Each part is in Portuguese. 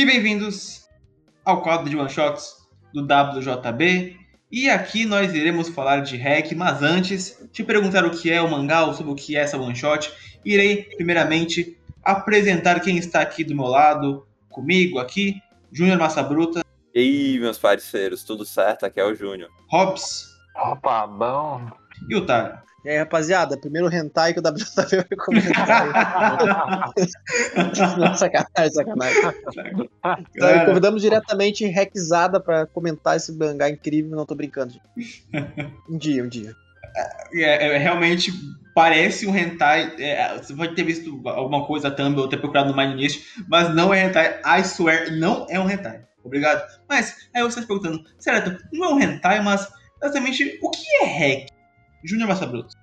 E bem-vindos ao quadro de one shots do WJB. E aqui nós iremos falar de hack, mas antes de perguntar o que é o mangá ou sobre o que é essa one shot, irei primeiramente apresentar quem está aqui do meu lado, comigo aqui, Júnior Massa Bruta. E aí, meus parceiros, tudo certo? Aqui é o Júnior. Hobbs. Opa, bom. E o Tário. E aí, rapaziada, primeiro hentai que o WW vai comentar. Não, sacanagem, sacanagem. Então, convidamos diretamente Rexada pra comentar esse mangá incrível, não tô brincando. Gente. Um dia, um dia. É, é, realmente parece um hentai. É, você pode ter visto alguma coisa também ou ter procurado no Mindnist, mas não é hentai. I swear, não é um hentai. Obrigado. Mas aí você está perguntando, certo, não é um hentai, mas exatamente o que é hack? Júnior Massa Bruto.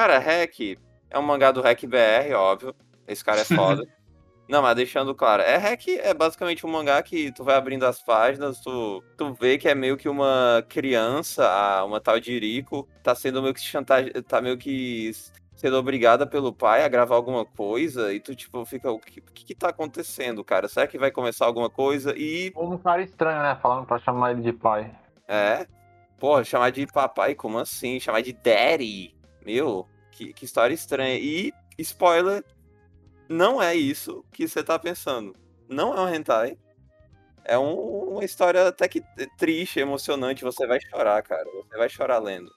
Cara, Hack é um mangá do Hack BR, óbvio. Esse cara é foda. Não, mas deixando claro, é Hack é basicamente um mangá que tu vai abrindo as páginas, tu, tu vê que é meio que uma criança, uma tal de Iriko, tá sendo meio que chantagem, tá meio que sendo obrigada pelo pai a gravar alguma coisa, e tu, tipo, fica, o que, o que tá acontecendo, cara? Será que vai começar alguma coisa? E. Um cara estranho, né? Falando pra chamar ele de pai. É. Porra, chamar de papai, como assim? Chamar de daddy. Meu, que, que história estranha. E, spoiler, não é isso que você tá pensando. Não é um hentai. É um, uma história até que triste, emocionante. Você vai chorar, cara. Você vai chorar lendo.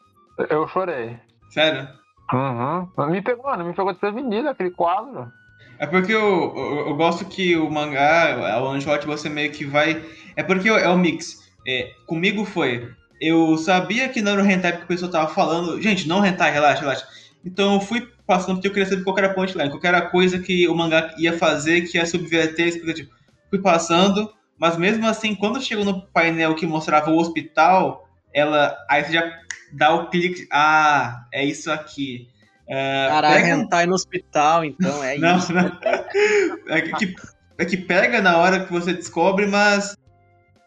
Eu chorei. Sério? Uhum. Me pegou, mano, me pegou desprevenido aquele quadro. É porque eu, eu, eu, gosto que o mangá, o one shot, você meio que vai. É porque é o mix. É, comigo foi eu sabia que não era o hentai que o pessoal tava falando. Gente, não hentai, relaxa, relaxa. Então eu fui passando porque eu queria saber qual era a punchline, qual era a coisa que o mangá ia fazer que ia subverter a expectativa. Fui passando, mas mesmo assim, quando chegou no painel que mostrava o hospital, ela. Aí você já dá o clique. Ah, é isso aqui. Uh, Caralho, pega... hentai no hospital, então, é não, isso. Não. É que, é que pega na hora que você descobre, mas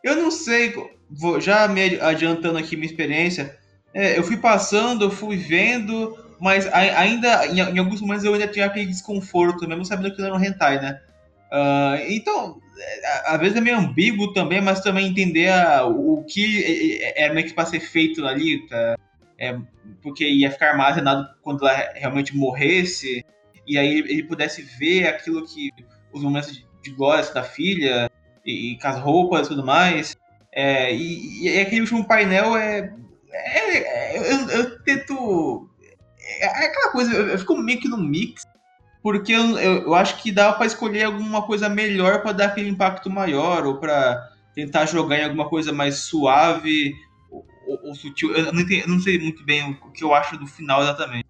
eu não sei vou, já me adiantando aqui minha experiência, é, eu fui passando, eu fui vendo, mas ainda, em, em, alguns momentos eu ainda tinha aquele desconforto, mesmo sabendo que não era um hentai, né? Uh, então, é, às vezes é meio ambíguo também, mas também entender a, o, que é, é, é meio que para ser feito ali, tá? É, porque ia ficar armazenado quando ela realmente morresse, e aí ele pudesse ver aquilo que os momentos de, de glória da filha, e, e com as roupas e tudo mais. É, e, e, aquele último painel é. é, é eu, eu, tento. É, é aquela coisa, eu, eu, fico meio que no mix, porque eu, eu, acho que dá para escolher alguma coisa melhor para dar aquele impacto maior, ou para tentar jogar em alguma coisa mais suave ou, ou, ou sutil. Eu não, entendi, não, sei muito bem o que eu acho do final exatamente.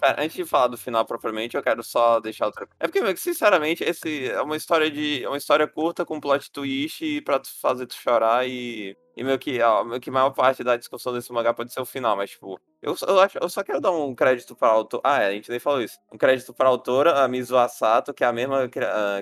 Pera, antes de falar do final propriamente, eu quero só deixar outra. É porque, sinceramente, esse é uma história de. É uma história curta com plot twist pra fazer tu chorar e. E meio que, ó, meio que a maior parte da discussão desse mangá pode ser o final, mas, tipo, eu, eu, acho, eu só quero dar um crédito pra autora. Ah, é, a gente nem falou isso. Um crédito pra autora, a Mizu Asato, que é a mesma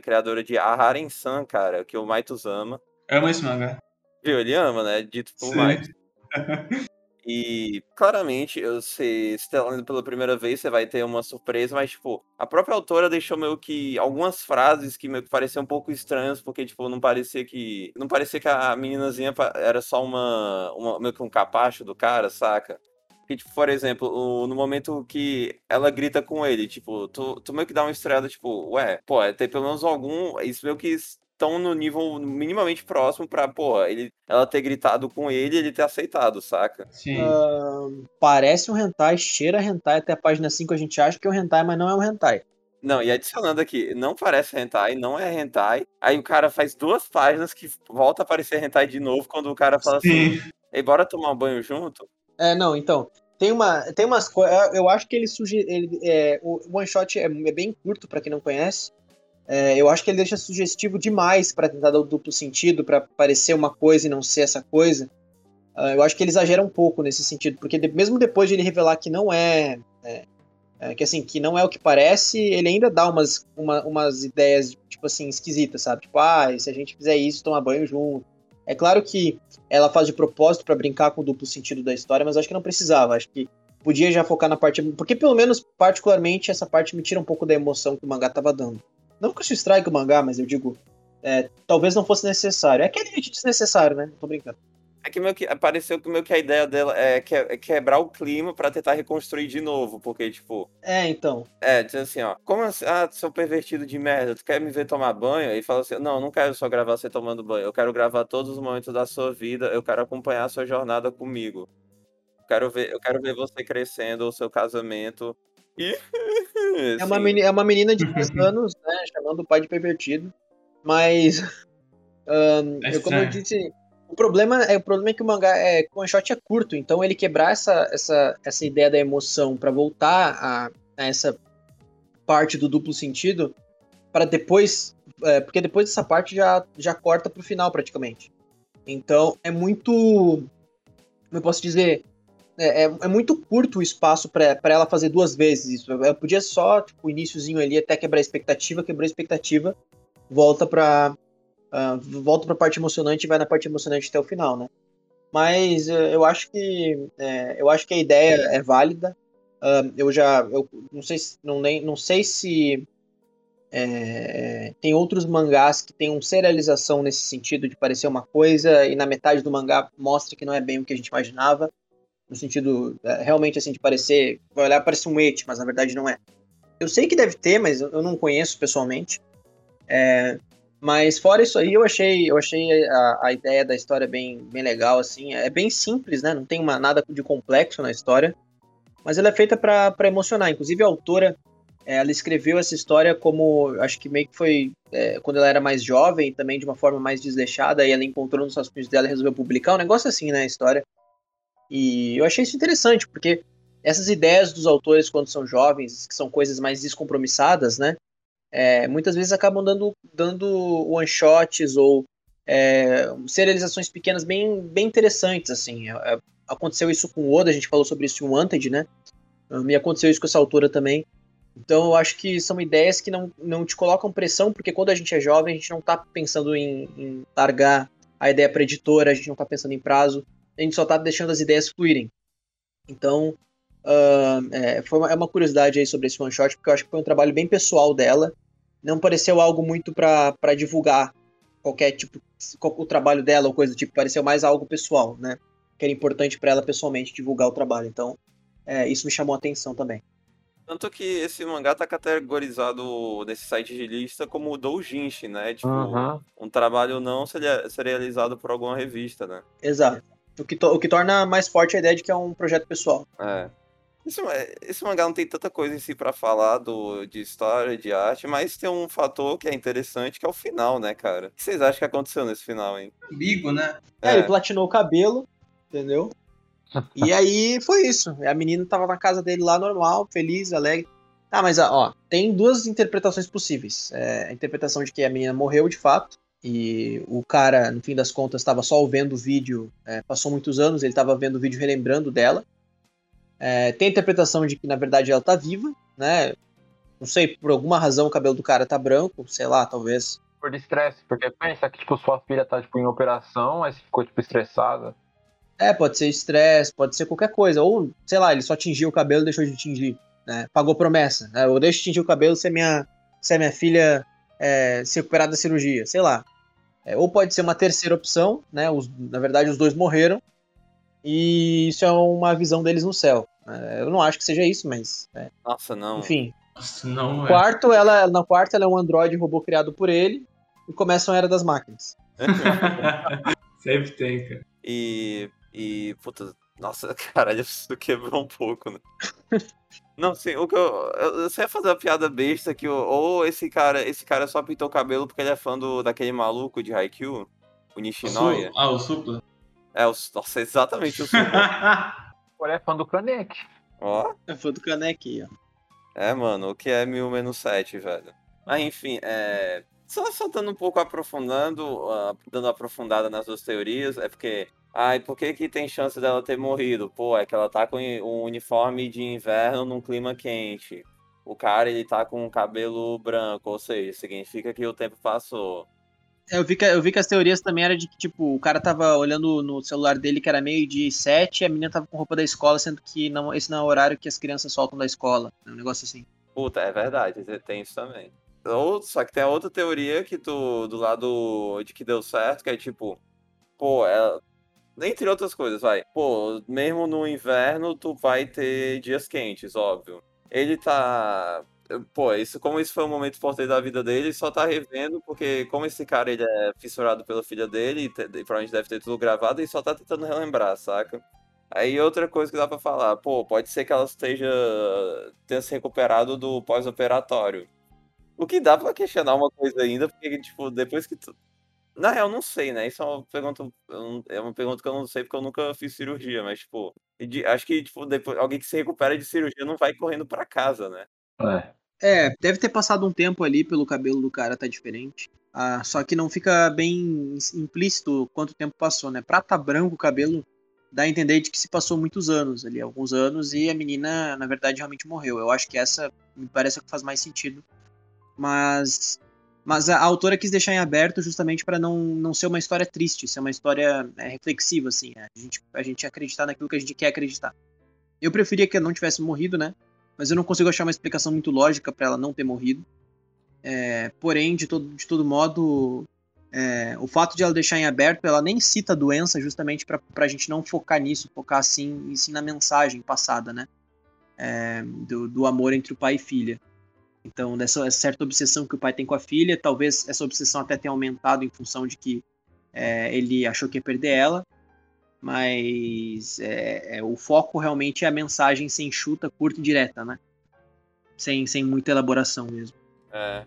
criadora de Aharen-san, cara, que o Maitos ama. Ama esse mangá. Viu? Ele ama, né? Dito por Maitos. E claramente, eu se tá lendo pela primeira vez, você vai ter uma surpresa, mas, tipo, a própria autora deixou meio que algumas frases que meio que pareciam um pouco estranhas, porque, tipo, não parecia que. Não parecia que a meninazinha era só uma. uma meio que um capacho do cara, saca? Que, tipo, por exemplo, no momento que ela grita com ele, tipo, tu, tu meio que dá uma estreada, tipo, ué, pô, é ter pelo menos algum. Isso meio que estão no nível minimamente próximo pra, pô, ele, ela ter gritado com ele e ele ter aceitado, saca? Sim. Uh, parece um hentai, cheira hentai, até a página 5 a gente acha que é um hentai, mas não é um hentai. Não, e adicionando aqui, não parece hentai, não é hentai. Aí o cara faz duas páginas que volta a aparecer hentai de novo quando o cara fala Sim. assim, e bora tomar um banho junto? É, não, então, tem, uma, tem umas coisas. Eu acho que ele sugere. Ele, é, o one shot é, é bem curto, para quem não conhece. É, eu acho que ele deixa sugestivo demais para tentar dar o duplo sentido, para parecer uma coisa e não ser essa coisa. Uh, eu acho que ele exagera um pouco nesse sentido, porque de, mesmo depois de ele revelar que não é, é, é, que assim que não é o que parece, ele ainda dá umas, uma, umas ideias tipo assim esquisitas, sabe? Tipo, ah, se a gente fizer isso, tomar banho junto. É claro que ela faz de propósito para brincar com o duplo sentido da história, mas acho que não precisava. Acho que podia já focar na parte, porque pelo menos particularmente essa parte me tira um pouco da emoção que o mangá tava dando. Não que isso estrague o mangá, mas eu digo, é, talvez não fosse necessário. É aquele hate desnecessário, né? Tô brincando. É que meio que pareceu que meio que a ideia dela é, é quebrar o clima pra tentar reconstruir de novo, porque tipo, É, então. é, diz assim, ó, como assim, ah, seu pervertido de merda, tu quer me ver tomar banho? Aí fala assim, não, não quero só gravar você tomando banho, eu quero gravar todos os momentos da sua vida, eu quero acompanhar a sua jornada comigo. Quero ver, eu quero ver você crescendo, o seu casamento. É uma, assim, meni- é uma menina de 10 anos, né? Chamando o pai de pervertido. Mas. É eu, como eu estranho. disse. O problema, é, o problema é que o mangá é que o one shot é curto, então ele quebrar essa, essa, essa ideia da emoção pra voltar a, a essa parte do duplo sentido, para depois. é, porque depois dessa parte já, já corta pro final praticamente. Então é muito. Como eu posso dizer? É, é, é muito curto o espaço pra ela fazer duas vezes isso. Ela podia só, tipo, o iníciozinho ali até quebrar a expectativa, quebrou a expectativa, volta pra. ah, volta pra parte emocionante e vai na parte emocionante até o final, né? Mas eh, eu acho que. é, eu acho que a ideia é válida. Ah, eu já. Eu não sei se. Não, nem, não sei se. é, tem outros mangás que tem uma serialização nesse sentido de parecer uma coisa e na metade do mangá mostra que não é bem o que a gente imaginava no sentido é, realmente assim de parecer, vai olhar parece um et, mas na verdade não é. Eu sei que deve ter, mas eu não conheço pessoalmente. É, mas fora isso aí, eu achei, eu achei a, a ideia da história bem, bem legal assim. É bem simples, né? Não tem uma, nada de complexo na história, mas ela é feita para emocionar. Inclusive a autora, é, ela escreveu essa história como, acho que meio que foi é, quando ela era mais jovem, também de uma forma mais desleixada, e ela encontrou nos rascunhos dela e resolveu publicar um negócio assim, né? A história. E eu achei isso interessante, porque essas ideias dos autores quando são jovens, que são coisas mais descompromissadas, né? é, muitas vezes acabam dando, dando one-shots ou é, serializações pequenas bem, bem interessantes, assim. É, é, aconteceu isso com o Oda, a gente falou sobre isso em Wanted, né? Me aconteceu isso com essa autora também. Então eu acho que são ideias que não, não te colocam pressão, porque quando a gente é jovem, a gente não tá pensando em, em largar a ideia pra editora, a gente não tá pensando em prazo, a gente só tá deixando as ideias fluírem. Então, ah, é, foi uma, é uma curiosidade aí sobre esse one shot, porque eu acho que foi um trabalho bem pessoal dela. Não pareceu algo muito pra pra divulgar qualquer tipo, o trabalho dela ou coisa do tipo, pareceu mais algo pessoal, né? Que era importante pra ela pessoalmente divulgar o trabalho. Então, é, isso me chamou a atenção também. Tanto que esse mangá tá categorizado nesse site de lista como doujinshi, né? Tipo, Uhum. um trabalho não seria serializado por alguma revista, né? Exato. O que, to- o que torna mais forte a ideia de que é um projeto pessoal. É. Esse, esse mangá não tem tanta coisa em si pra falar do, de história, de arte, mas tem um fator que é interessante, que é o final, né, cara? O que vocês acham que aconteceu nesse final, hein? Bigo, né? É, ele platinou o cabelo, entendeu? E aí foi isso. A menina tava na casa dele lá normal, feliz, alegre. Tá, mas ó, tem duas interpretações possíveis. É, a interpretação de que a menina morreu de fato. E o cara, no fim das contas, estava só vendo o vídeo. é, passou muitos anos, ele estava vendo o vídeo relembrando dela. É, tem a interpretação de que, na verdade, ela tá viva, né? Não sei, por alguma razão o cabelo do cara tá branco, sei lá, talvez. Por estresse, porque pensa que, tipo, sua filha tá, tipo, em operação, aí você ficou, tipo, estressada. É, pode ser estresse, pode ser qualquer coisa. Ou, sei lá, ele só tingiu o cabelo e deixou de tingir. Né? Pagou promessa. Né? Eu deixo de tingir o cabelo se a minha, se a minha filha é, se recuperar da cirurgia. Sei lá. É, ou pode ser uma terceira opção, né? Os- na verdade, os dois morreram. E isso é uma visão deles no céu. É, eu não acho que seja isso, mas. é, Nossa, não. enfim. Nossa, não é. Quarto, ela, na quarta, ela é um androide robô criado por ele. E começa a era das máquinas. Sempre tem, cara. E. E. Puta. Nossa, caralho, isso quebrou um pouco, né? Não, sim, o que eu. Eu eu só ia fazer uma piada besta que ou esse cara, esse cara só pintou o cabelo porque ele é fã do, daquele maluco de Haikyuu, o Nishinoya. Ah, o Supla? É, o, nossa, exatamente o Super. Porém, é fã do Kanek. Ó. É fã do Kaneki, ó. É, mano, o que é mil menos sete, velho? Mas enfim, é. Só, só dando um pouco aprofundando, ah, dando uma aprofundada nas duas teorias, é porque. Ai, por que, que tem chance dela ter morrido? Pô, é que ela tá com um uniforme de inverno num clima quente. O cara, ele tá com o cabelo branco, ou seja, significa que o tempo passou. É, Eu vi, que, eu vi que as teorias também eram de que, tipo, o cara tava olhando no celular dele que era meio de sete e a menina tava com roupa da escola, sendo que não, esse não é o horário que as crianças soltam da escola. É um negócio assim. Puta, é verdade, tem isso também. Ou, só que tem a outra teoria que tu, do lado de que deu certo, que é tipo, pô, é, entre outras coisas, vai. Pô, mesmo no inverno, tu vai ter dias quentes, óbvio. Ele tá. Pô, isso, como isso foi um momento importante da vida dele, ele só tá revendo, porque como esse cara ele é fissurado pela filha dele, e, te, e provavelmente deve ter tudo gravado, ele só tá tentando relembrar, saca? Aí outra coisa que dá pra falar, pô, pode ser que ela esteja tenha se recuperado do pós-operatório. O que dá pra questionar uma coisa ainda, porque, tipo, depois que tu. Na real, não sei, né? Isso é uma pergunta. É uma pergunta que eu não sei porque eu nunca fiz cirurgia, mas, tipo, acho que, tipo, depois, alguém que se recupera de cirurgia não vai correndo pra casa, né? É. É, deve ter passado um tempo ali pelo cabelo do cara tá diferente. Ah, só que não fica bem implícito quanto tempo passou, né? Prata branco o cabelo dá a entender de que se passou muitos anos ali, alguns anos, e a menina, na verdade, realmente morreu. Eu acho que essa me parece que faz mais sentido. Mas mas a, autora quis deixar em aberto justamente para não, não ser uma história triste, ser uma história é, reflexiva, assim, é, a, gente, a gente acreditar naquilo que a gente quer acreditar. Eu preferia que ela não tivesse morrido, né? Mas eu não consigo achar uma explicação muito lógica para ela não ter morrido. É, porém, de todo, de todo modo, é, o fato de ela deixar em aberto, ela nem cita a doença justamente para a gente não focar nisso, focar assim, sim na mensagem passada, né? É, do, do amor entre o pai e filha. Então, dessa certa obsessão que o pai tem com a filha, talvez essa obsessão até tenha aumentado em função de que é, ele achou que ia perder ela, mas é, é, o foco realmente é a mensagem sem chuta, curta e direta, né? Sem, sem muita elaboração mesmo. É.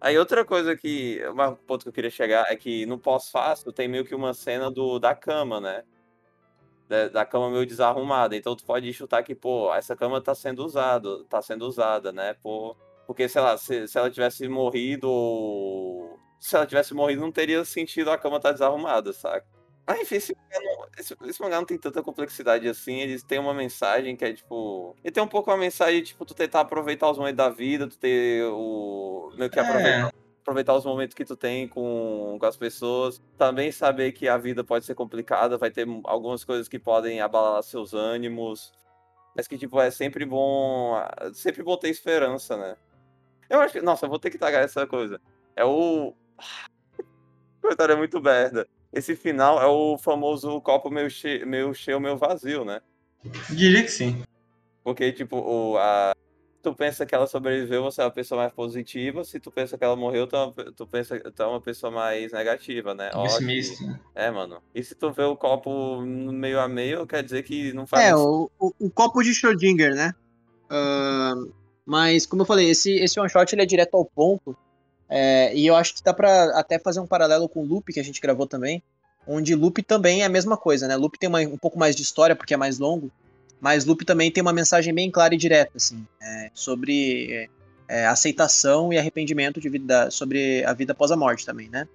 Aí outra coisa que, um ponto que eu queria chegar é que no pós-fácil tem meio que uma cena do, da cama, né? Da, da, cama meio desarrumada. Então tu pode chutar que, pô, essa cama tá sendo usada, tá sendo usada, né? Pô, porque, sei lá, se, se ela tivesse morrido. Se ela tivesse morrido, não teria sentido a cama estar tá desarrumada, saca? Ah, enfim, esse mangá, esse, esse mangá, não tem tanta complexidade assim. Eles têm uma mensagem que é tipo. Ele tem um pouco uma mensagem, tipo, tu tentar aproveitar os momentos da vida, tu ter o. meio que aproveitar. É aproveitar os momentos que tu tem com, com as pessoas. Também saber que a vida pode ser complicada, vai ter algumas coisas que podem abalar seus ânimos. Mas que, tipo, é sempre bom. Sempre bom ter esperança, né? Eu acho que. Nossa, eu vou ter que tagar essa coisa. É o. Coitada, é muito merda. Esse final é o famoso copo meio cheio, meio cheio, meio vazio, né? Diria que sim. Porque, tipo, o, a, tu pensa que ela sobreviveu, você é uma pessoa mais positiva. Se tu pensa que ela morreu, tu, é tu pensa tu é uma pessoa mais negativa, né? Pessimista. É, mano. E se tu vê o copo meio a meio, quer dizer que não faz. É, o, o, o copo de Schrödinger, né? Uh, mas, como eu falei, esse, esse one shot ele é direto ao ponto. É, e eu acho que dá pra até fazer um paralelo com o Loop, que a gente gravou também. Onde Loop também é a mesma coisa, né? Loop tem uma, um pouco mais de história, porque é mais longo. Mas Loop também tem uma mensagem bem clara e direta, assim, é, sobre é, é aceitação e arrependimento de vida, sobre a vida após a morte também, né?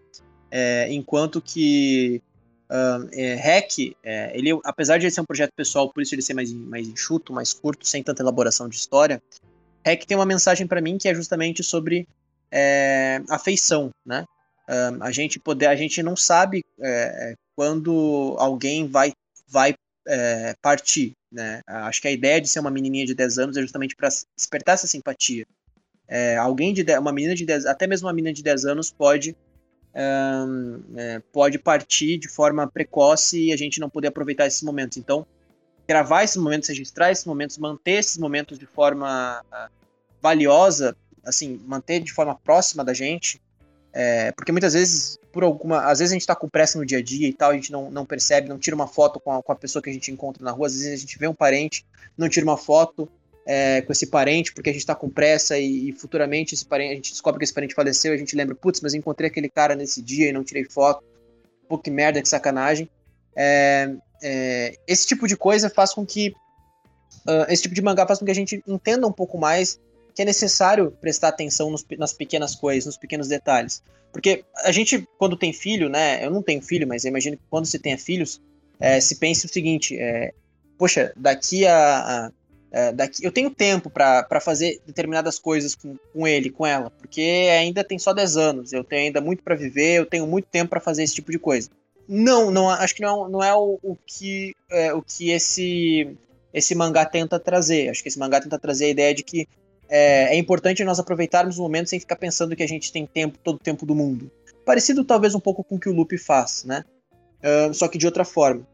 É, enquanto que uh, Hack, é, ele, apesar de ele ser um projeto pessoal, por isso ele ser mais, mais enxuto, mais curto, sem tanta elaboração de história, Hack tem uma mensagem para mim que é justamente sobre é, afeição, né? Um, a gente poder, a gente não sabe é, quando alguém vai vai é, partir, né? Acho que a ideia de ser uma menininha de 10 anos é justamente para despertar essa simpatia. É, alguém de uma menina de 10, até mesmo uma menina de 10 anos pode um, é, pode partir de forma precoce e a gente não poder aproveitar esses momentos. Então, gravar esses momentos, registrar esses momentos, manter esses momentos de forma uh, valiosa, assim, manter de forma próxima da gente, é, porque muitas vezes, por alguma. Às vezes a gente tá com pressa no dia a dia e tal, a gente não, não percebe, não tira uma foto com a, com a pessoa que a gente encontra na rua, às vezes a gente vê um parente, não tira uma foto é, com esse parente porque a gente tá com pressa e, e, futuramente esse parente, a gente descobre que esse parente faleceu, a gente lembra, putz, mas encontrei aquele cara nesse dia e não tirei foto. Pô, que merda, que sacanagem. É, é, esse tipo de coisa faz com que. Uh, esse tipo de mangá faz com que a gente entenda um pouco mais que é necessário prestar atenção nos, nas pequenas coisas, nos pequenos detalhes. Porque a gente, quando tem filho, né? Eu não tenho filho, mas eu imagino que quando você tenha filhos, é, se pense o seguinte: é, poxa, daqui a. a é, daqui, eu tenho tempo para fazer determinadas coisas com, com ele, com ela, porque ainda tem só 10 anos, eu tenho ainda muito para viver, eu tenho muito tempo para fazer esse tipo de coisa. Não, não acho que não, não é o, o que, é, o que esse, esse mangá tenta trazer. Acho que esse mangá tenta trazer a ideia de que é, é importante nós aproveitarmos o momento sem ficar pensando que a gente tem tempo, todo o tempo do mundo. Parecido talvez um pouco com o que o Lupe faz, né? Uh, só que de outra forma.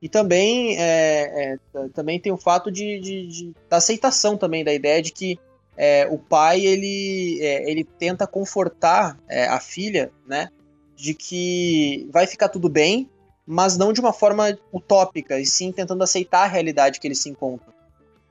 E também, é, é, também tem o fato de, de, de, da aceitação também da ideia de que é, o pai ele, é, ele tenta confortar é, a filha, né? De que vai ficar tudo bem, mas não de uma forma utópica, e sim tentando aceitar a realidade que eles se encontram.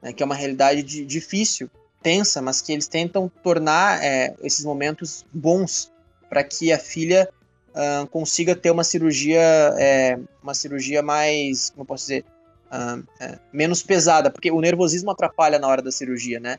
Né, que é uma realidade de, difícil, tensa, mas que eles tentam tornar é, esses momentos bons para que a filha uh, consiga ter uma cirurgia, é, uma cirurgia mais, como eu posso dizer, uh, é, menos pesada, porque o nervosismo atrapalha na hora da cirurgia, né?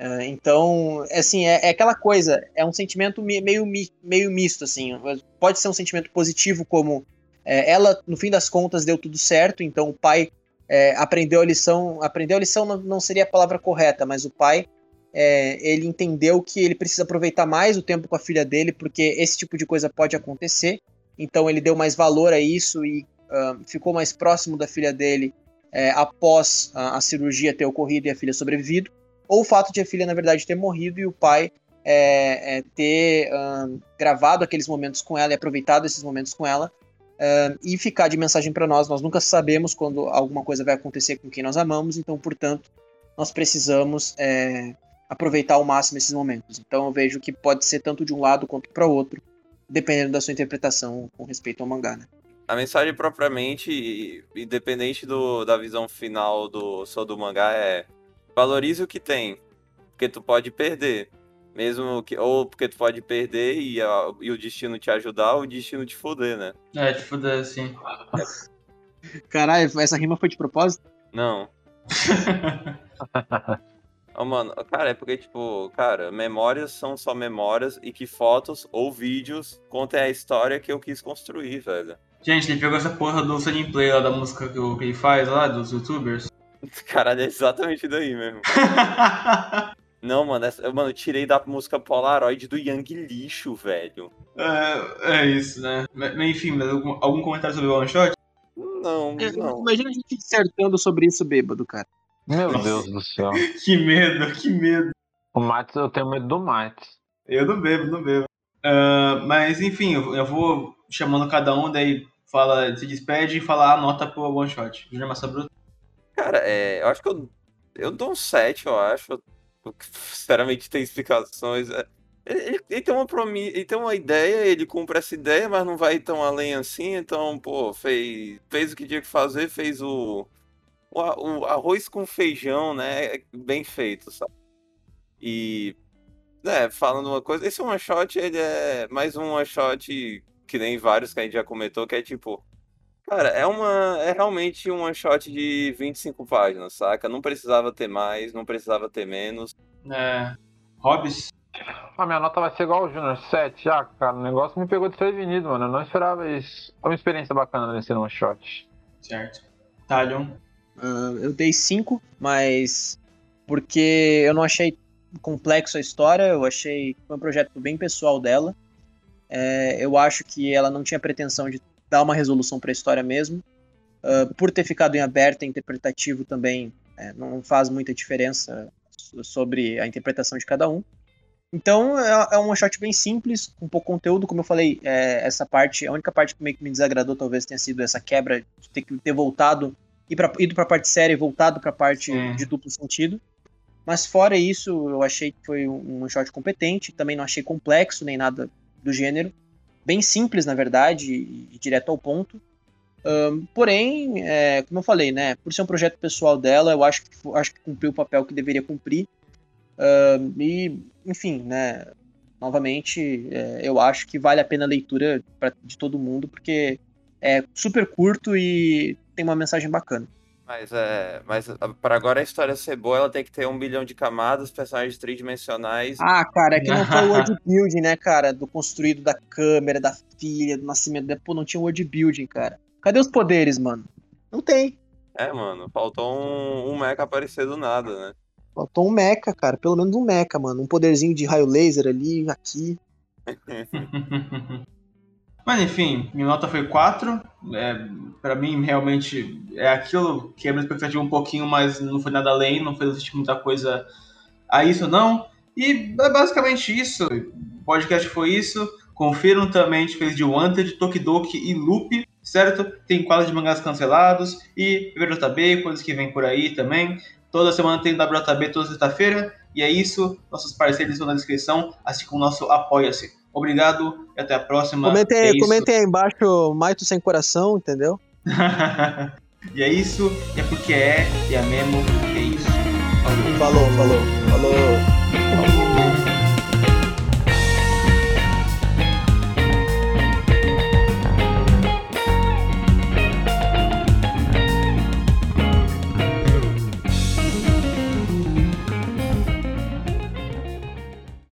Uh, então, assim, é, é, aquela coisa, é um sentimento meio, meio misto, assim. Pode ser um sentimento positivo, como é, ela, no fim das contas, deu tudo certo, então o pai é, aprendeu a lição. Aprendeu a lição não, não, seria a palavra correta, mas o pai é, ele entendeu que ele precisa aproveitar mais o tempo com a filha dele, porque esse tipo de coisa pode acontecer. Então ele deu mais valor a isso e uh, ficou mais próximo da filha dele é, após a, a, cirurgia ter ocorrido e a filha sobrevivido. Ou o fato de a filha, na verdade, ter morrido e o pai é, é, ter uh, gravado aqueles momentos com ela e aproveitado esses momentos com ela. Uh, e ficar de mensagem para nós. Nós nunca sabemos quando alguma coisa vai acontecer com quem nós amamos, então, portanto, nós precisamos é, aproveitar ao máximo esses momentos. Então eu vejo que pode ser tanto de um lado quanto para outro, dependendo da sua interpretação com respeito ao mangá, né? A mensagem propriamente, independente do, da visão final do só do mangá, é valorize o que tem, porque tu pode perder. Mesmo que. Ou porque tu pode perder e, a, e o destino te ajudar, ou o destino te foder, né? É, te foder, sim. Caralho, essa rima foi de propósito? Não. Oh, mano, cara, é porque, tipo, cara, memórias são só memórias e que fotos ou vídeos contem a história que eu quis construir, velho. Gente, ele pegou essa porra do play lá da música que, ele faz lá, dos youtubers. Caralho, é exatamente daí mesmo. Não, mano, essa, mano, eu tirei da música Polaroid do Yang Lixo, velho. É, é isso, né? Enfim, mas algum, algum comentário sobre o One Shot? Não, não. Imagina a gente dissertando sobre isso bêbado, cara. Meu Nossa. Deus do céu. que medo, que medo. O Matos, eu tenho medo do Matos. Eu não bebo, não bebo. Uh, mas enfim, eu, eu, vou chamando cada um, daí fala, se despede e fala a nota pro one shot. Júnior Massa Bruta. Cara, é, eu acho que eu, eu dou um 7, eu acho. Sinceramente, tem explicações. É, ele, ele, tem uma promi ele tem uma ideia, ele cumpre essa ideia, mas não vai tão além assim, então, pô, fez, fez o que tinha que fazer, fez o, o, o arroz com feijão, né? É bem feito, sabe? E, né, falando uma coisa, esse one shot, ele é mais um one shot que nem vários que a gente já comentou, que é tipo, cara, é uma, é realmente um one shot de 25 páginas, saca? Não precisava ter mais, não precisava ter menos. É, Hobbes? A minha nota vai ser igual ao Junior, 7 já, cara. O negócio me pegou desprevenido, mano. Eu não esperava isso. Foi uma experiência bacana nesse one shot. Certo. Talion? Uh, eu dei 5, mas porque eu não achei complexo a história, eu achei que foi um projeto bem pessoal dela. É, eu acho que ela não tinha pretensão de dar uma resolução para a história mesmo. Uh, por ter ficado em aberto, interpretativo também é, não faz muita diferença sobre a interpretação de cada um. Então é, é um shot bem simples, com pouco conteúdo, como eu falei, é, essa parte, a única parte que meio que me desagradou talvez tenha sido essa quebra de ter que ter voltado e pra, ido para a parte séria e voltado para a parte Sim. de duplo sentido. Mas fora isso, eu achei que foi um, um shot competente, também não achei complexo nem nada do gênero. Bem simples, na verdade, e, e direto ao ponto. Um, porém, é, como eu falei, né, por ser um projeto pessoal dela, eu acho que, acho que cumpriu o papel que deveria cumprir. Um, e, enfim, né, novamente, é, eu acho que vale a pena a leitura pra, de todo mundo, porque é super curto e tem uma mensagem bacana. Mas é. Mas para agora a história ser boa, ela tem que ter um bilhão de camadas, personagens tridimensionais. Ah, cara, é que não foi o world building, né, cara? Do construído da câmera, da filha, do nascimento. Da... Pô, não tinha world building, cara. Cadê os poderes, mano? Não tem. É, mano, faltou um, um mecha aparecer do nada, né? Faltou um mecha, cara. Pelo menos um mecha, mano. Um poderzinho de raio laser ali, aqui. Mas enfim, minha nota foi 4. É, para mim, realmente, é aquilo que a minha expectativa um pouquinho, mas não foi nada além, não fez assistir muita coisa a isso não. E é basicamente isso. O podcast foi isso. Confiram também, a gente fez de Wanted, Tokidoki e Loop, certo? Tem quadros de mangás cancelados e WJB, coisas que vem por aí também. Toda semana tem WJB toda sexta-feira. E é isso. Nossos parceiros estão na descrição, assim como o nosso Apoia-se. Obrigado e até a próxima. Comentem, é comentem aí embaixo, Maito sem coração, entendeu? e é isso, é porque é, e é mesmo, é isso. Falou, falou, falou. falou.